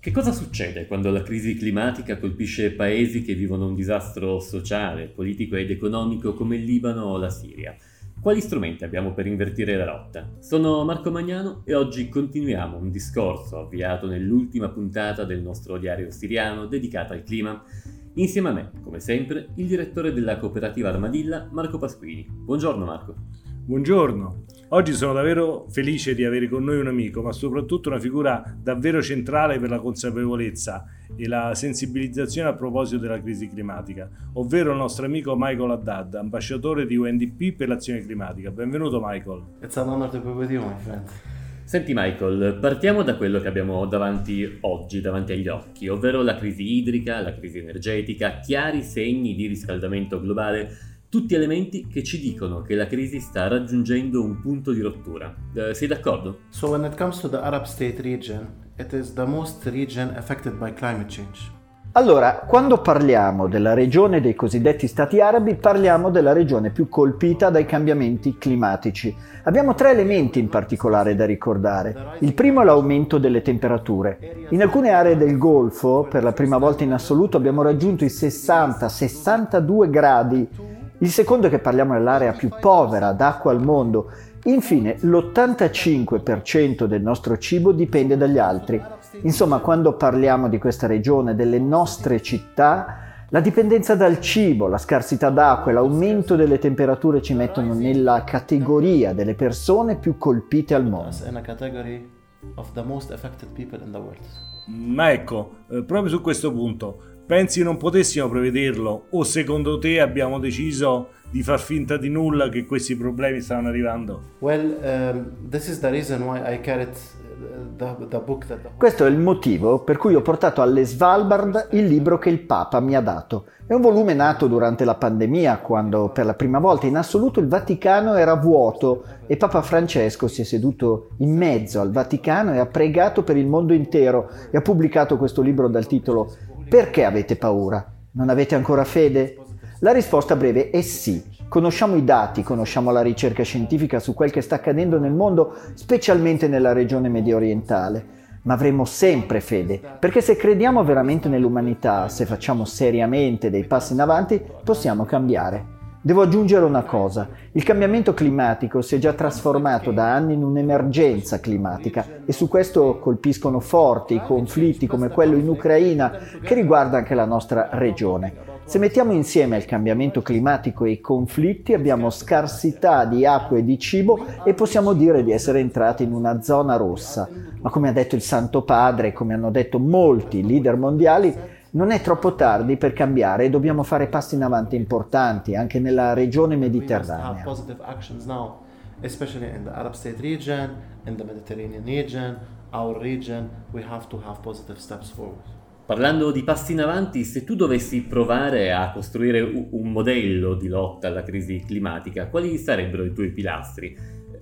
Che cosa succede quando la crisi climatica colpisce paesi che vivono un disastro sociale, politico ed economico come il Libano o la Siria? Quali strumenti abbiamo per invertire la rotta? Sono Marco Magnano e oggi continuiamo un discorso avviato nell'ultima puntata del nostro diario siriano dedicato al clima. Insieme a me, come sempre, il direttore della cooperativa Armadilla, Marco Pasquini. Buongiorno Marco. Buongiorno. Oggi sono davvero felice di avere con noi un amico, ma soprattutto una figura davvero centrale per la consapevolezza e la sensibilizzazione a proposito della crisi climatica, ovvero il nostro amico Michael Haddad, ambasciatore di UNDP per l'azione climatica. Benvenuto Michael. It's an honor to be with you, my friend. Senti Michael, partiamo da quello che abbiamo davanti oggi, davanti agli occhi, ovvero la crisi idrica, la crisi energetica, chiari segni di riscaldamento globale tutti elementi che ci dicono che la crisi sta raggiungendo un punto di rottura. Eh, sei d'accordo? So when it comes to the Arab state region, it is the most region affected by climate change. Allora, quando parliamo della regione dei cosiddetti stati arabi, parliamo della regione più colpita dai cambiamenti climatici. Abbiamo tre elementi in particolare da ricordare. Il primo è l'aumento delle temperature. In alcune aree del Golfo, per la prima volta in assoluto, abbiamo raggiunto i 60-62 gradi il secondo è che parliamo dell'area più povera d'acqua al mondo. Infine, l'85% del nostro cibo dipende dagli altri. Insomma, quando parliamo di questa regione, delle nostre città, la dipendenza dal cibo, la scarsità d'acqua e l'aumento delle temperature ci mettono nella categoria delle persone più colpite al mondo. Ma ecco, eh, proprio su questo punto, Pensi non potessimo prevederlo o secondo te abbiamo deciso di far finta di nulla che questi problemi stanno arrivando? Well, um, this is the reason why I carried uh, the, the book that... Questo è il motivo per cui ho portato alle Svalbard il libro che il Papa mi ha dato. È un volume nato durante la pandemia, quando per la prima volta in assoluto il Vaticano era vuoto e Papa Francesco si è seduto in mezzo al Vaticano e ha pregato per il mondo intero e ha pubblicato questo libro dal titolo perché avete paura? Non avete ancora fede? La risposta breve è sì. Conosciamo i dati, conosciamo la ricerca scientifica su quel che sta accadendo nel mondo, specialmente nella regione medio orientale. Ma avremo sempre fede, perché se crediamo veramente nell'umanità, se facciamo seriamente dei passi in avanti, possiamo cambiare. Devo aggiungere una cosa, il cambiamento climatico si è già trasformato da anni in un'emergenza climatica e su questo colpiscono forti i conflitti come quello in Ucraina che riguarda anche la nostra regione. Se mettiamo insieme il cambiamento climatico e i conflitti abbiamo scarsità di acqua e di cibo e possiamo dire di essere entrati in una zona rossa. Ma come ha detto il Santo Padre come hanno detto molti leader mondiali, non è troppo tardi per cambiare e dobbiamo fare passi in avanti importanti anche nella regione mediterranea. especially in the Arab state region, in the Mediterranean region, our region, we have to have positive steps forward. Parlando di passi in avanti, se tu dovessi provare a costruire un modello di lotta alla crisi climatica, quali sarebbero i tuoi pilastri?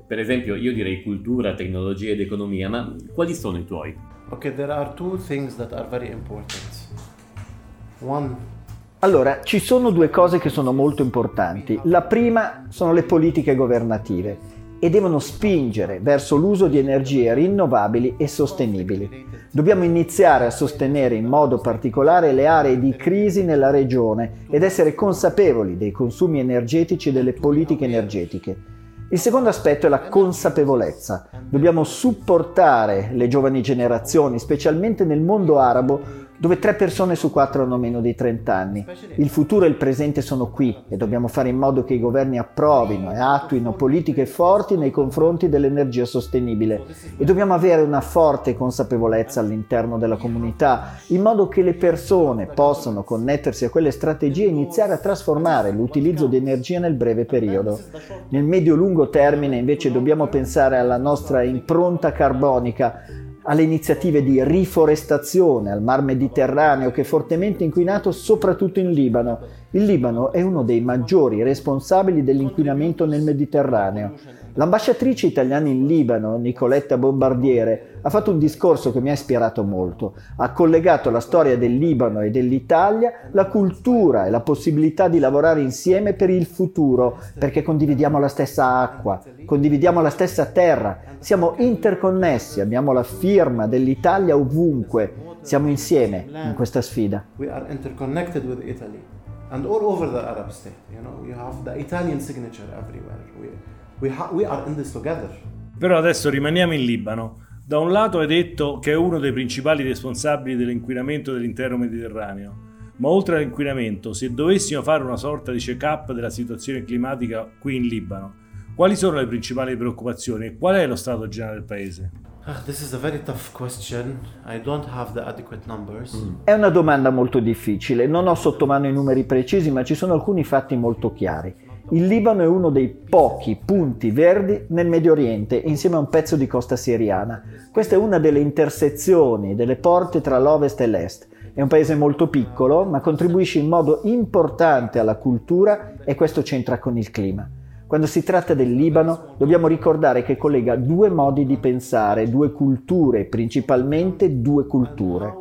Per esempio, io direi cultura, tecnologia ed economia, ma quali sono i tuoi? Okay, there are two things that are very important. Allora, ci sono due cose che sono molto importanti. La prima sono le politiche governative e devono spingere verso l'uso di energie rinnovabili e sostenibili. Dobbiamo iniziare a sostenere in modo particolare le aree di crisi nella regione ed essere consapevoli dei consumi energetici e delle politiche energetiche. Il secondo aspetto è la consapevolezza. Dobbiamo supportare le giovani generazioni, specialmente nel mondo arabo, dove tre persone su quattro hanno meno di 30 anni. Il futuro e il presente sono qui e dobbiamo fare in modo che i governi approvino e attuino politiche forti nei confronti dell'energia sostenibile e dobbiamo avere una forte consapevolezza all'interno della comunità in modo che le persone possano connettersi a quelle strategie e iniziare a trasformare l'utilizzo di energia nel breve periodo. Nel medio-lungo termine invece dobbiamo pensare alla nostra impronta carbonica alle iniziative di riforestazione al mar Mediterraneo che è fortemente inquinato soprattutto in Libano. Il Libano è uno dei maggiori responsabili dell'inquinamento nel Mediterraneo. L'ambasciatrice italiana in Libano, Nicoletta Bombardiere, ha fatto un discorso che mi ha ispirato molto. Ha collegato la storia del Libano e dell'Italia, la cultura e la possibilità di lavorare insieme per il futuro, perché condividiamo la stessa acqua, condividiamo la stessa terra, siamo interconnessi, abbiamo la firma dell'Italia ovunque Siamo insieme in questa sfida. We are interconnected with Italy and all over the Arab state. You know, you have the Italian signature everywhere. We, we, ha- we are in this together. Però adesso rimaniamo in Libano. Da un lato hai detto che è uno dei principali responsabili dell'inquinamento dell'intero Mediterraneo, ma oltre all'inquinamento, se dovessimo fare una sorta di check-up della situazione climatica qui in Libano, quali sono le principali preoccupazioni e qual è lo stato generale del paese? Ah, this is a very tough question. I don't have the adequate numbers. È una domanda molto difficile, non ho sotto mano i numeri precisi, ma ci sono alcuni fatti molto chiari. Il Libano è uno dei pochi punti verdi nel Medio Oriente, insieme a un pezzo di costa siriana. Questa è una delle intersezioni, delle porte tra l'ovest e l'est. È un paese molto piccolo, ma contribuisce in modo importante alla cultura e questo c'entra con il clima. Quando si tratta del Libano dobbiamo ricordare che collega due modi di pensare, due culture, principalmente due culture.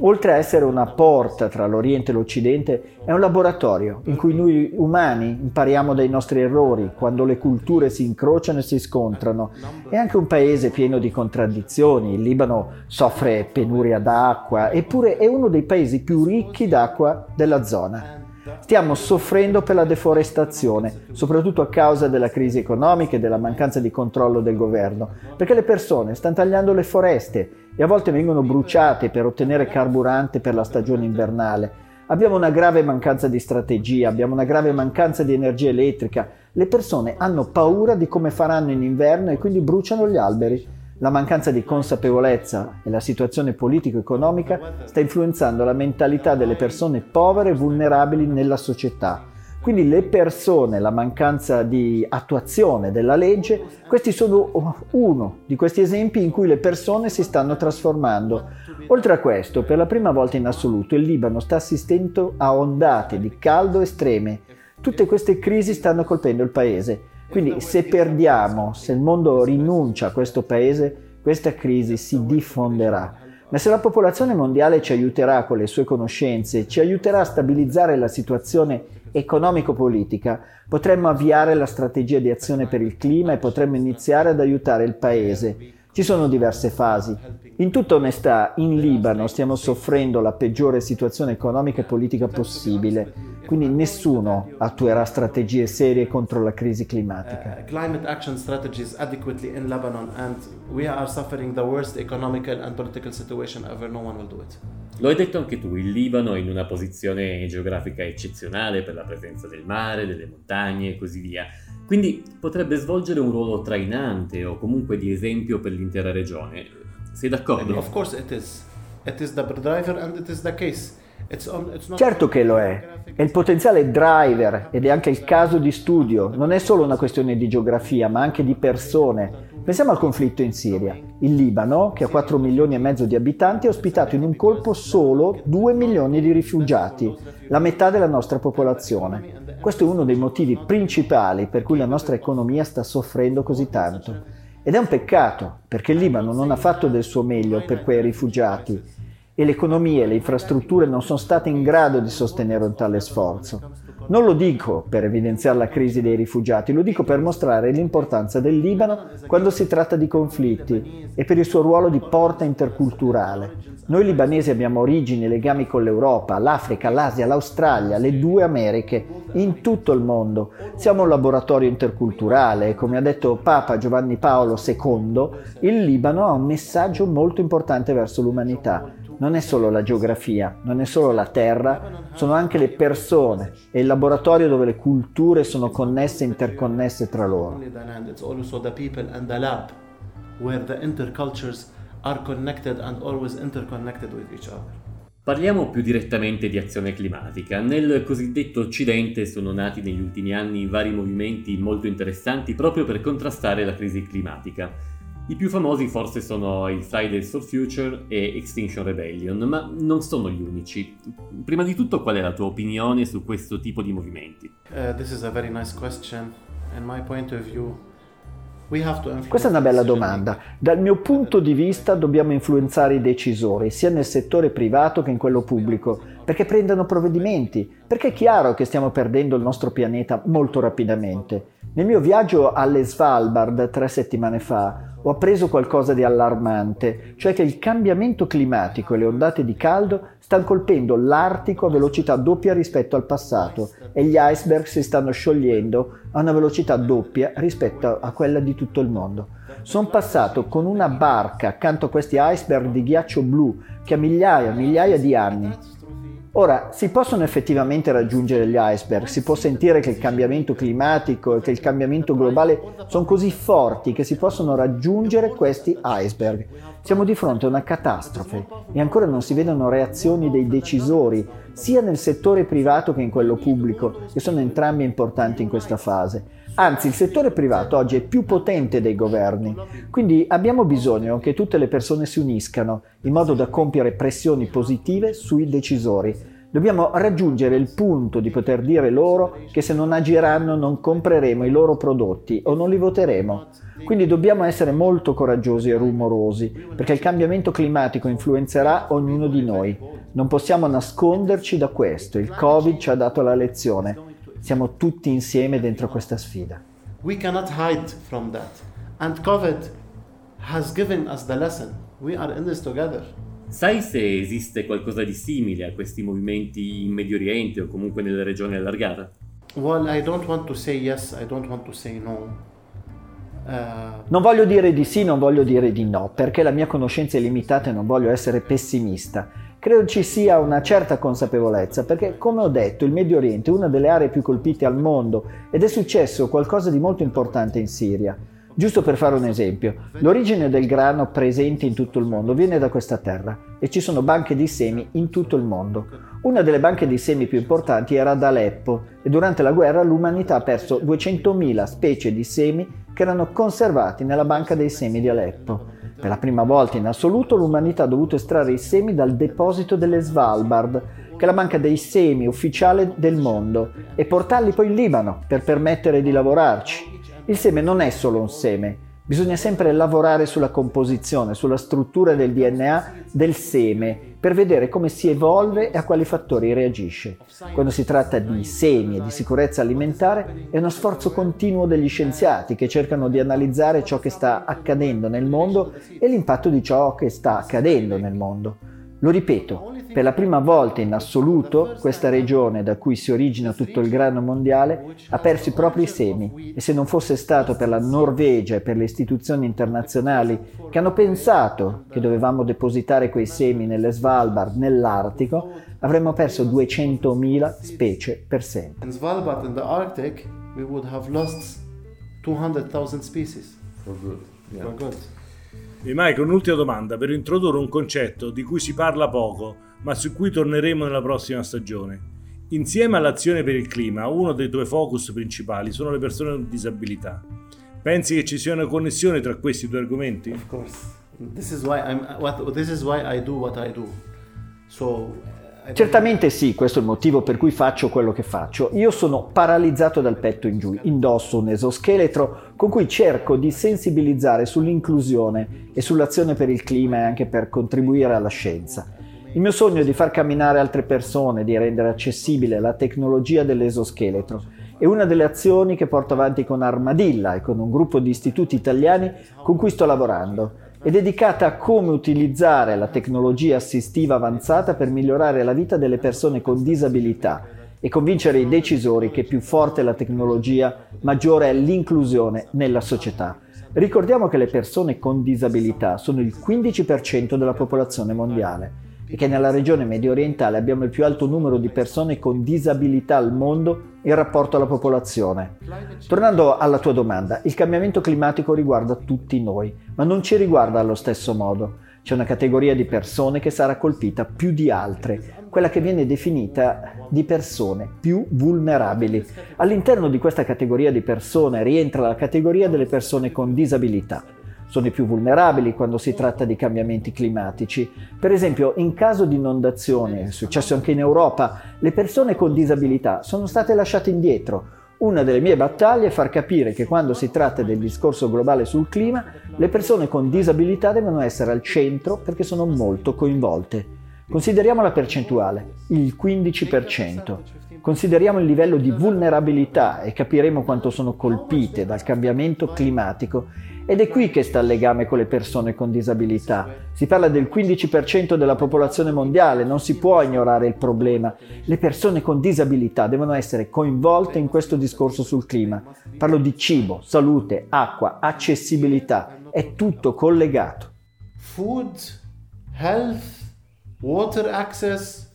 Oltre a essere una porta tra l'Oriente e l'Occidente, è un laboratorio in cui noi umani impariamo dai nostri errori, quando le culture si incrociano e si scontrano. È anche un paese pieno di contraddizioni. Il Libano soffre penuria d'acqua, eppure è uno dei paesi più ricchi d'acqua della zona. Stiamo soffrendo per la deforestazione, soprattutto a causa della crisi economica e della mancanza di controllo del governo, perché le persone stanno tagliando le foreste e a volte vengono bruciate per ottenere carburante per la stagione invernale. Abbiamo una grave mancanza di strategia, abbiamo una grave mancanza di energia elettrica. Le persone hanno paura di come faranno in inverno e quindi bruciano gli alberi. La mancanza di consapevolezza e la situazione politico-economica sta influenzando la mentalità delle persone povere e vulnerabili nella società. Quindi le persone, la mancanza di attuazione della legge, questi sono uno di questi esempi in cui le persone si stanno trasformando. Oltre a questo, per la prima volta in assoluto, il Libano sta assistendo a ondate di caldo estreme. Tutte queste crisi stanno colpendo il paese. Quindi se perdiamo, se il mondo rinuncia a questo paese, questa crisi si diffonderà. Ma se la popolazione mondiale ci aiuterà con le sue conoscenze, ci aiuterà a stabilizzare la situazione economico-politica, potremmo avviare la strategia di azione per il clima e potremmo iniziare ad aiutare il paese. Ci sono diverse fasi. In tutta onestà, in Libano stiamo soffrendo la peggiore situazione economica e politica possibile, quindi nessuno attuerà strategie serie contro la crisi climatica. Uh, climate action strategies adequately in Lebanon, and we are suffering the worst economical and political situation ever. No one will do it. Lo hai detto anche tu, il Libano è in una posizione geografica eccezionale per la presenza del mare, delle montagne e così via. Quindi potrebbe svolgere un ruolo trainante o comunque di esempio per l'intera regione. Sei d'accordo? Of course it is. It is the driver and it is the case. It's on, it's not Certo che lo è, è il potenziale driver ed è anche il caso di studio, non è solo una questione di geografia ma anche di persone. Pensiamo al conflitto in Siria. Il Libano, che ha 4 milioni e mezzo di abitanti, ha ospitato in un colpo solo 2 milioni di rifugiati, la metà della nostra popolazione. Questo è uno dei motivi principali per cui la nostra economia sta soffrendo così tanto. Ed è un peccato, perché il Libano non ha fatto del suo meglio per quei rifugiati e l'economia e le infrastrutture non sono state in grado di sostenere un tale sforzo. Non lo dico per evidenziare la crisi dei rifugiati, lo dico per mostrare l'importanza del Libano quando si tratta di conflitti e per il suo ruolo di porta interculturale. Noi libanesi abbiamo origini e legami con l'Europa, l'Africa, l'Asia, l'Australia, le due Americhe, in tutto il mondo. Siamo un laboratorio interculturale e come ha detto Papa Giovanni Paolo II, il Libano ha un messaggio molto importante verso l'umanità non è solo la geografia, non è solo la terra, sono anche le persone e il laboratorio dove le culture sono connesse e interconnesse tra loro. Are connected and always interconnected with each other. Parliamo più direttamente di azione climatica. Nel cosiddetto Occidente sono nati negli ultimi anni vari movimenti molto interessanti proprio per contrastare la crisi climatica. I più famosi forse sono i Fridays for Future e Extinction Rebellion, ma non sono gli unici. Prima di tutto, qual è la tua opinione su questo tipo di movimenti? Uh, this is a very nice question. In my point of view, Questa è una bella domanda. Dal mio punto di vista dobbiamo influenzare i decisori, sia nel settore privato che in quello pubblico, perché prendano provvedimenti, perché è chiaro che stiamo perdendo il nostro pianeta molto rapidamente. Nel mio viaggio alle Svalbard tre settimane fa ho appreso qualcosa di allarmante, cioè che il cambiamento climatico e le ondate di caldo stanno colpendo l'Artico a velocità doppia rispetto al passato e gli iceberg si stanno sciogliendo a una velocità doppia rispetto a quella di tutto il mondo. Sono passato con una barca accanto a questi iceberg di ghiaccio blu che ha migliaia e migliaia di anni Ora, si possono effettivamente raggiungere gli iceberg, si può sentire che il cambiamento climatico e che il cambiamento globale sono così forti che si possono raggiungere questi iceberg. Siamo di fronte a una catastrofe e ancora non si vedono reazioni dei decisori, sia nel settore privato che in quello pubblico, che sono entrambi importanti in questa fase. Anzi, il settore privato oggi è più potente dei governi, quindi abbiamo bisogno che tutte le persone si uniscano in modo da compiere pressioni positive sui decisori. Dobbiamo raggiungere il punto di poter dire loro che se non agiranno non compreremo i loro prodotti o non li voteremo. Quindi dobbiamo essere molto coraggiosi e rumorosi, perché il cambiamento climatico influenzerà ognuno di noi. Non possiamo nasconderci da questo, il Covid ci ha dato la lezione. Siamo tutti insieme dentro questa sfida. We cannot hide from that. And COVID has given us the lesson. We are in this together. Sai se esiste qualcosa di simile a questi movimenti in Medio Oriente o comunque nelle regioni allargate? Well, I don't want to say yes, I don't want to say no. Uh... Non voglio dire di sì, non voglio dire di no, perché la mia conoscenza è limitata e non voglio essere pessimista. Credo ci sia una certa consapevolezza perché, come ho detto, il Medio Oriente è una delle aree più colpite al mondo ed è successo qualcosa di molto importante in Siria. Giusto per fare un esempio, l'origine del grano presente in tutto il mondo viene da questa terra e ci sono banche di semi in tutto il mondo. Una delle banche di semi più importanti era ad Aleppo e durante la guerra l'umanità ha perso 200.000 specie di semi che erano conservati nella banca dei semi di Aleppo. Per la prima volta in assoluto l'umanità ha dovuto estrarre i semi dal deposito delle Svalbard, che è la banca dei semi ufficiale del mondo, e portarli poi in Libano per permettere di lavorarci. Il seme non è solo un seme, Bisogna sempre lavorare sulla composizione, sulla struttura del DNA del seme per vedere come si evolve e a quali fattori reagisce. Quando si tratta di semi e di sicurezza alimentare è uno sforzo continuo degli scienziati che cercano di analizzare ciò che sta accadendo nel mondo e l'impatto di ciò che sta accadendo nel mondo. Lo ripeto, per la prima volta in assoluto questa regione da cui si origina tutto il grano mondiale ha perso i propri semi e se non fosse stato per la Norvegia e per le istituzioni internazionali che hanno pensato che dovevamo depositare quei semi nelle Svalbard, nell'Artico, avremmo perso 200.000 specie per sempre. In Svalbard, in the Arctic, we would have lost 200.000 species. For good. Yeah. For good. E Mike, un'ultima domanda per introdurre un concetto di cui si parla poco, ma su cui torneremo nella prossima stagione. Insieme all'azione per il clima, uno dei tuoi focus principali sono le persone con disabilità. Pensi che ci sia una connessione tra questi due argomenti? Of course. This is why, I'm, what, this is why I do what I do. So, Certamente sì, questo è il motivo per cui faccio quello che faccio. Io sono paralizzato dal petto in giù, indosso un esoscheletro con cui cerco di sensibilizzare sull'inclusione e sull'azione per il clima e anche per contribuire alla scienza. Il mio sogno è di far camminare altre persone, di rendere accessibile la tecnologia dell'esoscheletro. È una delle azioni che porto avanti con Armadilla e con un gruppo di istituti italiani con cui sto lavorando è dedicata a come utilizzare la tecnologia assistiva avanzata per migliorare la vita delle persone con disabilità e convincere i decisori che più forte è la tecnologia, maggiore è l'inclusione nella società. Ricordiamo che le persone con disabilità sono il 15% della popolazione mondiale e che nella regione medio orientale abbiamo il più alto numero di persone con disabilità al mondo in rapporto alla popolazione. Tornando alla tua domanda, il cambiamento climatico riguarda tutti noi, ma non ci riguarda allo stesso modo. C'è una categoria di persone che sarà colpita più di altre, quella che viene definita di persone più vulnerabili. All'interno di questa categoria di persone rientra la categoria delle persone con disabilità sono i più vulnerabili quando si tratta di cambiamenti climatici. Per esempio, in caso di inondazione, è successo anche in Europa, le persone con disabilità sono state lasciate indietro. Una delle mie battaglie è far capire che quando si tratta del discorso globale sul clima, le persone con disabilità devono essere al centro perché sono molto coinvolte. Consideriamo la percentuale, il 15%. Consideriamo il livello di vulnerabilità e capiremo quanto sono colpite dal cambiamento climatico ed è qui che sta il legame con le persone con disabilità. Si parla del 15% della popolazione mondiale, non si può ignorare il problema. Le persone con disabilità devono essere coinvolte in questo discorso sul clima. Parlo di cibo, salute, acqua, accessibilità, è tutto collegato. Food, health, water access,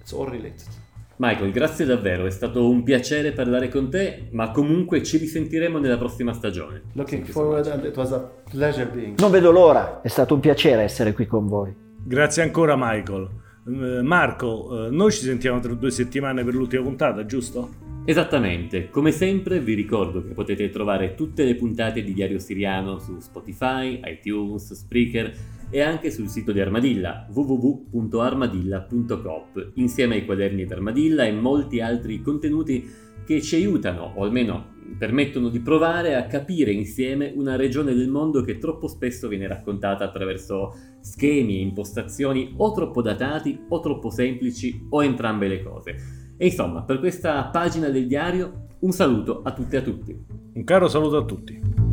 it's all related. Michael, grazie davvero, è stato un piacere parlare con te, ma comunque ci risentiremo nella prossima stagione. Looking forward and it was a pleasure being. Non vedo l'ora, è stato un piacere essere qui con voi. Grazie ancora Michael. Eh, Marco, eh, noi ci sentiamo tra due settimane per l'ultima puntata, giusto? Esattamente, come sempre vi ricordo che potete trovare tutte le puntate di Diario Siriano su Spotify, iTunes, Spreaker e anche sul sito di Armadilla www.armadilla.coop insieme ai quaderni di Armadilla e molti altri contenuti che ci aiutano o almeno permettono di provare a capire insieme una regione del mondo che troppo spesso viene raccontata attraverso schemi e impostazioni o troppo datati o troppo semplici o entrambe le cose. E insomma, per questa pagina del diario un saluto a tutte e a tutti. Un caro saluto a tutti.